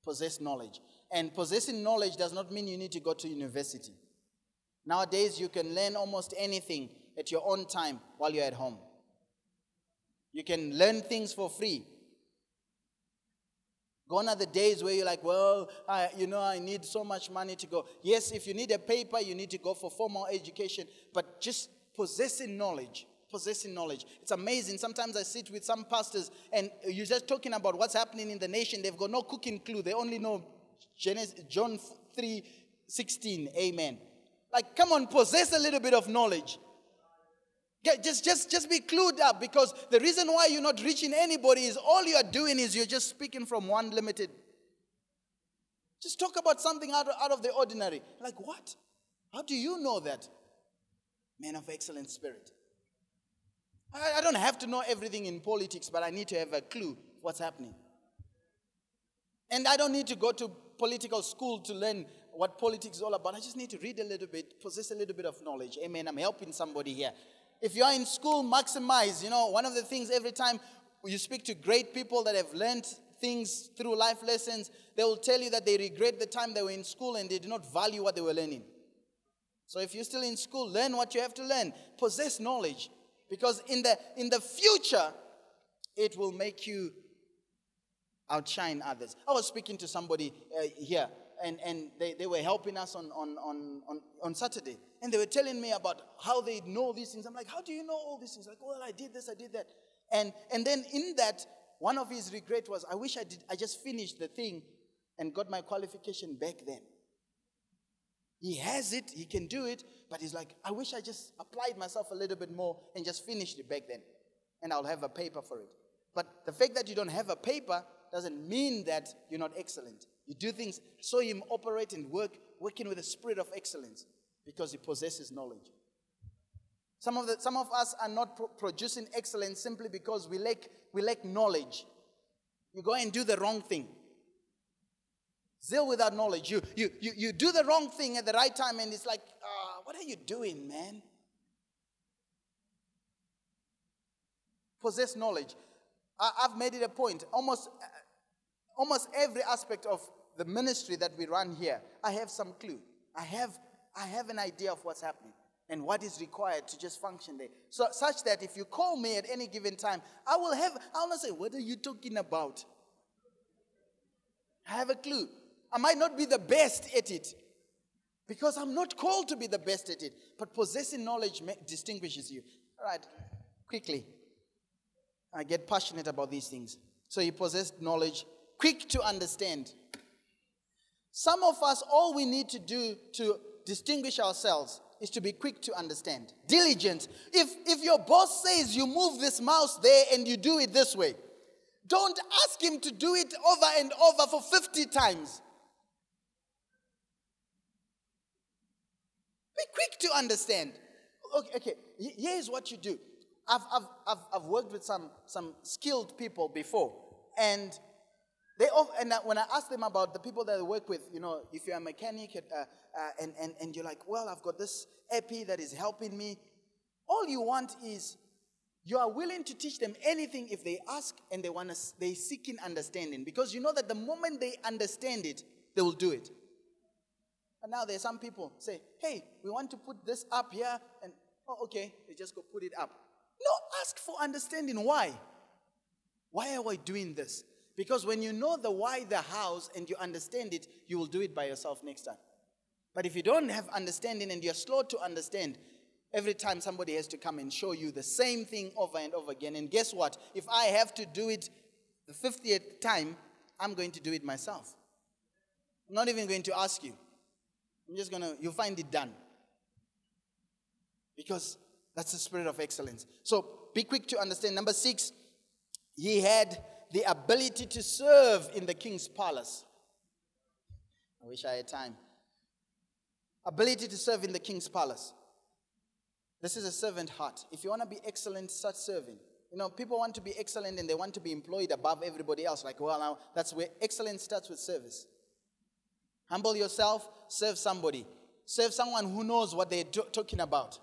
Possess knowledge. And possessing knowledge does not mean you need to go to university. Nowadays, you can learn almost anything at your own time while you're at home. You can learn things for free. Gone are the days where you're like, well, I, you know, I need so much money to go. Yes, if you need a paper, you need to go for formal education, but just possessing knowledge. Possessing knowledge. It's amazing. Sometimes I sit with some pastors and you're just talking about what's happening in the nation. They've got no cooking clue. They only know Genesis, John 3 16. Amen. Like, come on, possess a little bit of knowledge. Get, just, just, just be clued up because the reason why you're not reaching anybody is all you're doing is you're just speaking from one limited. Just talk about something out of, out of the ordinary. Like, what? How do you know that? Man of excellent spirit. I, I don't have to know everything in politics, but I need to have a clue what's happening. And I don't need to go to political school to learn what politics is all about. I just need to read a little bit, possess a little bit of knowledge. Amen. I'm helping somebody here. If you are in school, maximize. You know, one of the things every time you speak to great people that have learned things through life lessons, they will tell you that they regret the time they were in school and they did not value what they were learning. So if you're still in school, learn what you have to learn. Possess knowledge. Because in the in the future, it will make you outshine others. I was speaking to somebody uh, here and, and they, they were helping us on, on, on, on, on Saturday. And they were telling me about how they know these things. I'm like, how do you know all these things? Like, well, I did this, I did that. And, and then in that, one of his regret was, I wish I did, I just finished the thing and got my qualification back then. He has it, he can do it, but he's like, I wish I just applied myself a little bit more and just finished it back then. And I'll have a paper for it. But the fact that you don't have a paper doesn't mean that you're not excellent. You do things, saw him operate and work, working with a spirit of excellence because he possesses knowledge. Some of, the, some of us are not pro- producing excellence simply because we lack, we lack knowledge. You go and do the wrong thing. Zeal without knowledge. You, you, you, you do the wrong thing at the right time, and it's like, uh, what are you doing, man? Possess knowledge. I, I've made it a point. Almost, almost every aspect of the ministry that we run here, I have some clue. I have, I have an idea of what's happening and what is required to just function there. So, such that if you call me at any given time, I will have, I will not say, What are you talking about? I have a clue. I might not be the best at it because I'm not called to be the best at it, but possessing knowledge distinguishes you. All right, quickly. I get passionate about these things. So you possess knowledge, quick to understand. Some of us, all we need to do to distinguish ourselves is to be quick to understand. Diligent. If, if your boss says you move this mouse there and you do it this way, don't ask him to do it over and over for 50 times. Be quick to understand. Okay, okay. here's what you do. I've, I've, I've, I've worked with some, some skilled people before, and they and when I ask them about the people that I work with, you know, if you're a mechanic uh, uh, and, and, and you're like, well, I've got this epi that is helping me, all you want is you are willing to teach them anything if they ask and they want to, they seeking understanding because you know that the moment they understand it, they will do it. And now there are some people say, hey, we want to put this up here, and oh, okay, they just go put it up. No, ask for understanding why. Why are we doing this? Because when you know the why, the hows, and you understand it, you will do it by yourself next time. But if you don't have understanding and you're slow to understand, every time somebody has to come and show you the same thing over and over again. And guess what? If I have to do it the 50th time, I'm going to do it myself. I'm not even going to ask you. I'm just going to, you'll find it done. Because that's the spirit of excellence. So be quick to understand. Number six, he had the ability to serve in the king's palace. I wish I had time. Ability to serve in the king's palace. This is a servant heart. If you want to be excellent, start serving. You know, people want to be excellent and they want to be employed above everybody else. Like, well, now that's where excellence starts with service. Humble yourself, serve somebody. Serve someone who knows what they're talking about.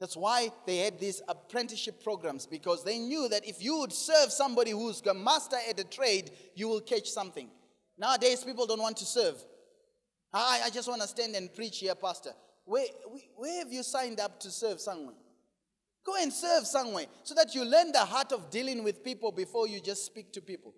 That's why they had these apprenticeship programs because they knew that if you would serve somebody who's a master at a trade, you will catch something. Nowadays, people don't want to serve. I, I just want to stand and preach here, Pastor. Where, where have you signed up to serve someone? Go and serve somewhere so that you learn the heart of dealing with people before you just speak to people.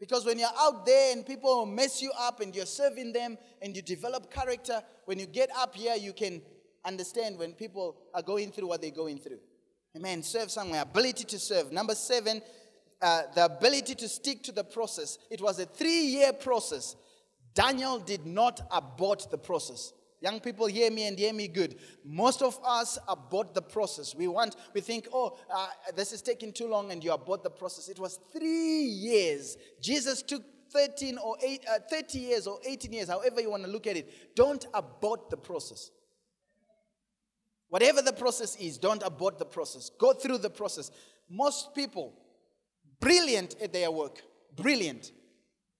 Because when you're out there and people mess you up and you're serving them and you develop character, when you get up here, you can understand when people are going through what they're going through. Amen. Serve somewhere. Ability to serve. Number seven, uh, the ability to stick to the process. It was a three year process. Daniel did not abort the process. Young people hear me and hear me good. Most of us abort the process. We want, we think, oh, uh, this is taking too long, and you abort the process. It was three years. Jesus took 13 or eight, uh, 30 years or 18 years, however you want to look at it. Don't abort the process. Whatever the process is, don't abort the process. Go through the process. Most people, brilliant at their work, brilliant.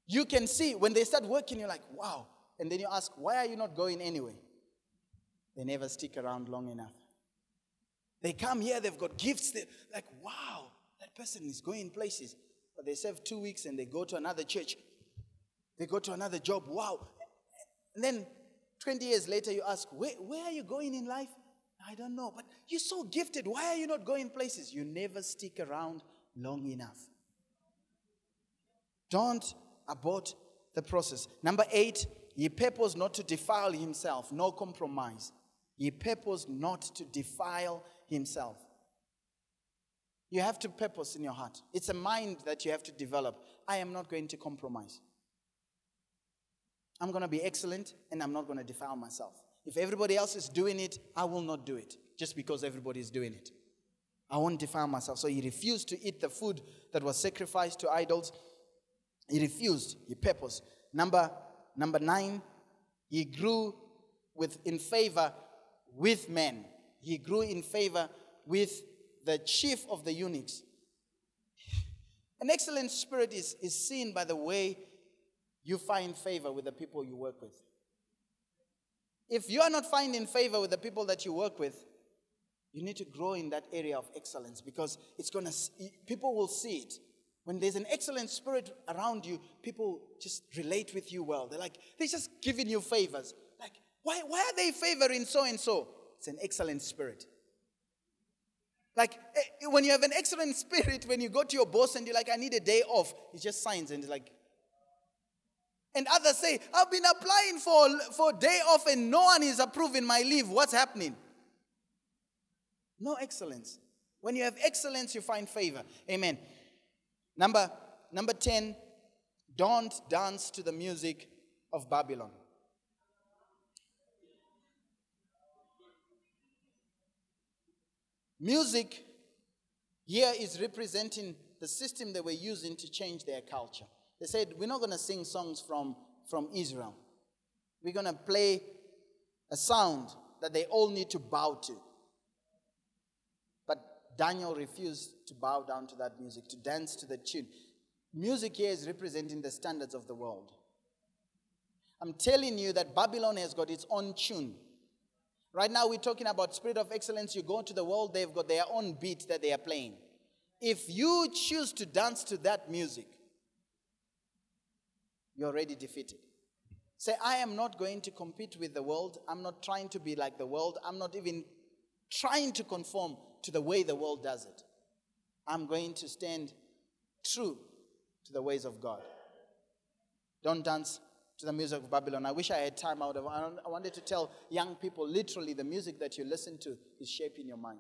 You can see when they start working, you're like, wow. And then you ask, why are you not going anyway? They never stick around long enough. They come here, they've got gifts. They're like, wow, that person is going places. But they serve two weeks and they go to another church. They go to another job. Wow. And then 20 years later, you ask, where, where are you going in life? I don't know, but you're so gifted. Why are you not going places? You never stick around long enough. Don't abort the process. Number eight, he purposed not to defile himself, no compromise. He purposed not to defile himself. You have to purpose in your heart. It's a mind that you have to develop. I am not going to compromise. I'm going to be excellent and I'm not going to defile myself. If everybody else is doing it, I will not do it just because everybody is doing it. I won't defile myself. So he refused to eat the food that was sacrificed to idols. He refused. He purposed. Number, number nine, he grew with, in favor with men. He grew in favor with the chief of the eunuchs. An excellent spirit is, is seen by the way you find favor with the people you work with. If you are not finding favor with the people that you work with, you need to grow in that area of excellence because it's going to people will see it. When there's an excellent spirit around you, people just relate with you well. They're like, they're just giving you favors. Like, why, why are they favoring so and so? It's an excellent spirit. Like eh, when you have an excellent spirit, when you go to your boss and you're like, I need a day off, he just signs and he's like, and others say, I've been applying for, for day off and no one is approving my leave. What's happening? No excellence. When you have excellence, you find favor. Amen. Number, number 10, don't dance to the music of Babylon. Music here is representing the system they were using to change their culture. They said, We're not going to sing songs from, from Israel. We're going to play a sound that they all need to bow to. But Daniel refused to bow down to that music, to dance to the tune. Music here is representing the standards of the world. I'm telling you that Babylon has got its own tune. Right now, we're talking about spirit of excellence. You go to the world, they've got their own beat that they are playing. If you choose to dance to that music, you're already defeated. Say, I am not going to compete with the world. I'm not trying to be like the world. I'm not even trying to conform to the way the world does it. I'm going to stand true to the ways of God. Don't dance to the music of Babylon. I wish I had time out of I wanted to tell young people literally the music that you listen to is shaping your mind.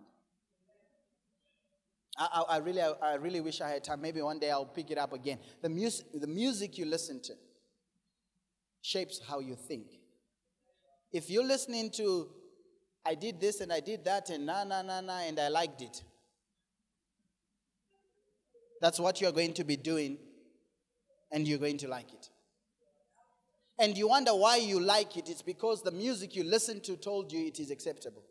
I, I, I really, I, I, really wish I had time. Maybe one day I'll pick it up again. The, music, the music you listen to shapes how you think. If you're listening to, I did this and I did that and na na na na and I liked it, that's what you're going to be doing and you're going to like it and you wonder why you like it, it's because the music you listen to told you it is acceptable.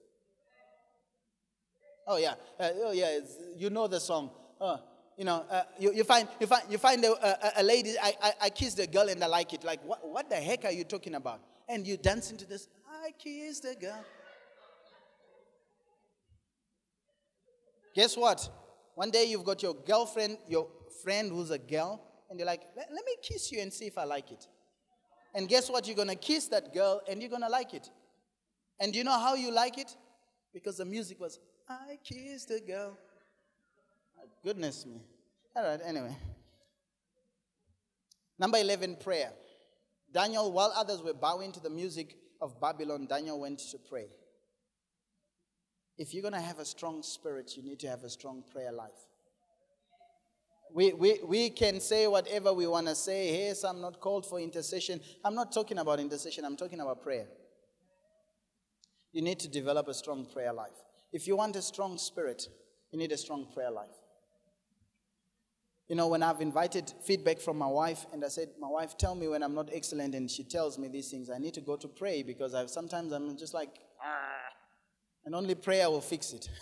Oh yeah, uh, oh yeah, you know the song. Uh, you know, uh, you, you, find you find you find a, a, a lady. I, I, I kissed a girl and I like it. Like what what the heck are you talking about? And you dance into this. I kissed a girl. Guess what? One day you've got your girlfriend, your friend who's a girl, and you're like, let, let me kiss you and see if I like it. And guess what? You're going to kiss that girl and you're going to like it. And you know how you like it? Because the music was, I kissed a girl. Goodness me. All right, anyway. Number 11, prayer. Daniel, while others were bowing to the music of Babylon, Daniel went to pray. If you're going to have a strong spirit, you need to have a strong prayer life. We, we, we can say whatever we want to say. Yes, I'm not called for intercession. I'm not talking about intercession, I'm talking about prayer. You need to develop a strong prayer life. If you want a strong spirit, you need a strong prayer life. You know, when I've invited feedback from my wife, and I said, My wife, tell me when I'm not excellent, and she tells me these things, I need to go to pray because I've, sometimes I'm just like, ah, and only prayer will fix it.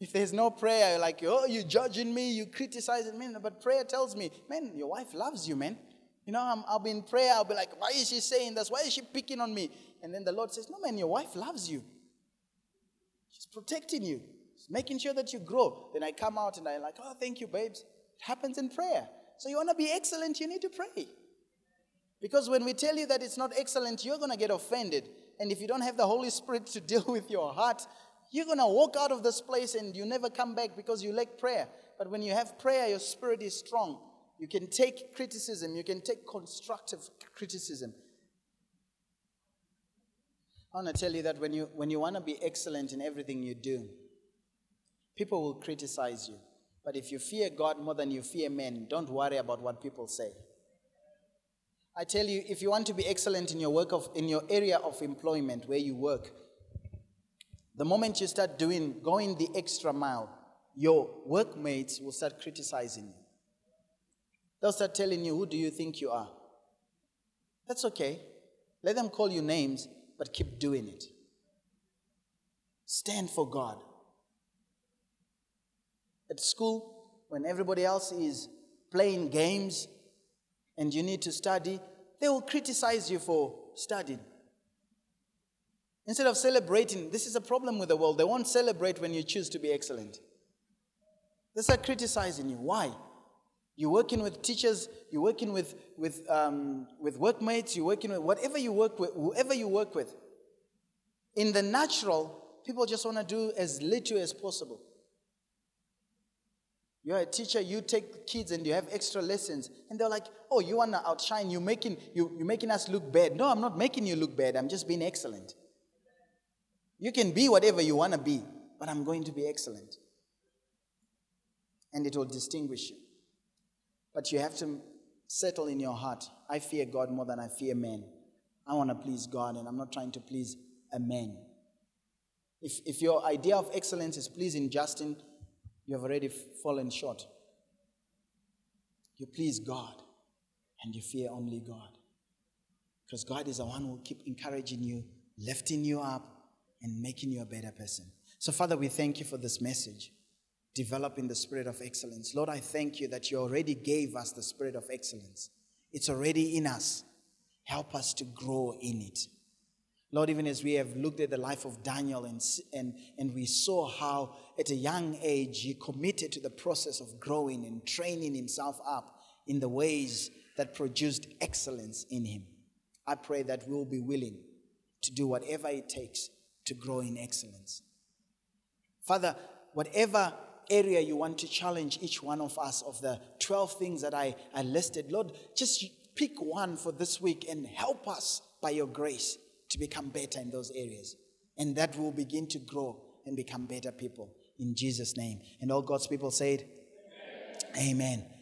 If there's no prayer, you're like, oh, you're judging me, you're criticizing me. But prayer tells me, man, your wife loves you, man. You know, i will be in prayer, I'll be like, why is she saying this? Why is she picking on me? And then the Lord says, no, man, your wife loves you. She's protecting you, making sure that you grow. Then I come out and I'm like, oh, thank you, babes. It happens in prayer. So you want to be excellent, you need to pray. Because when we tell you that it's not excellent, you're going to get offended. And if you don't have the Holy Spirit to deal with your heart, you're going to walk out of this place and you never come back because you lack prayer. But when you have prayer, your spirit is strong. You can take criticism, you can take constructive criticism. I want to tell you that when you, when you want to be excellent in everything you do, people will criticize you. But if you fear God more than you fear men, don't worry about what people say. I tell you, if you want to be excellent in your work of, in your area of employment where you work, the moment you start doing, going the extra mile, your workmates will start criticizing you. They'll start telling you, who do you think you are? That's okay. Let them call you names, but keep doing it. Stand for God. At school, when everybody else is playing games, and you need to study, they will criticize you for studying. Instead of celebrating, this is a problem with the world. They won't celebrate when you choose to be excellent. They start criticizing you. Why? You're working with teachers, you're working with, with, um, with workmates, you're working with whatever you work with, whoever you work with. In the natural, people just want to do as little as possible. You're a teacher, you take kids and you have extra lessons. And they're like, oh, you want to outshine, you're making, you, you're making us look bad. No, I'm not making you look bad. I'm just being excellent. You can be whatever you want to be, but I'm going to be excellent. And it will distinguish you. But you have to settle in your heart I fear God more than I fear men. I want to please God, and I'm not trying to please a man. If, if your idea of excellence is pleasing Justin, you have already fallen short. You please God and you fear only God. Because God is the one who will keep encouraging you, lifting you up, and making you a better person. So, Father, we thank you for this message, developing the spirit of excellence. Lord, I thank you that you already gave us the spirit of excellence. It's already in us. Help us to grow in it. Lord, even as we have looked at the life of Daniel and, and, and we saw how at a young age he committed to the process of growing and training himself up in the ways that produced excellence in him. I pray that we'll be willing to do whatever it takes to grow in excellence. Father, whatever area you want to challenge each one of us of the 12 things that I, I listed, Lord, just pick one for this week and help us by your grace to become better in those areas. And that will begin to grow and become better people in Jesus' name. And all God's people said, Amen. Amen.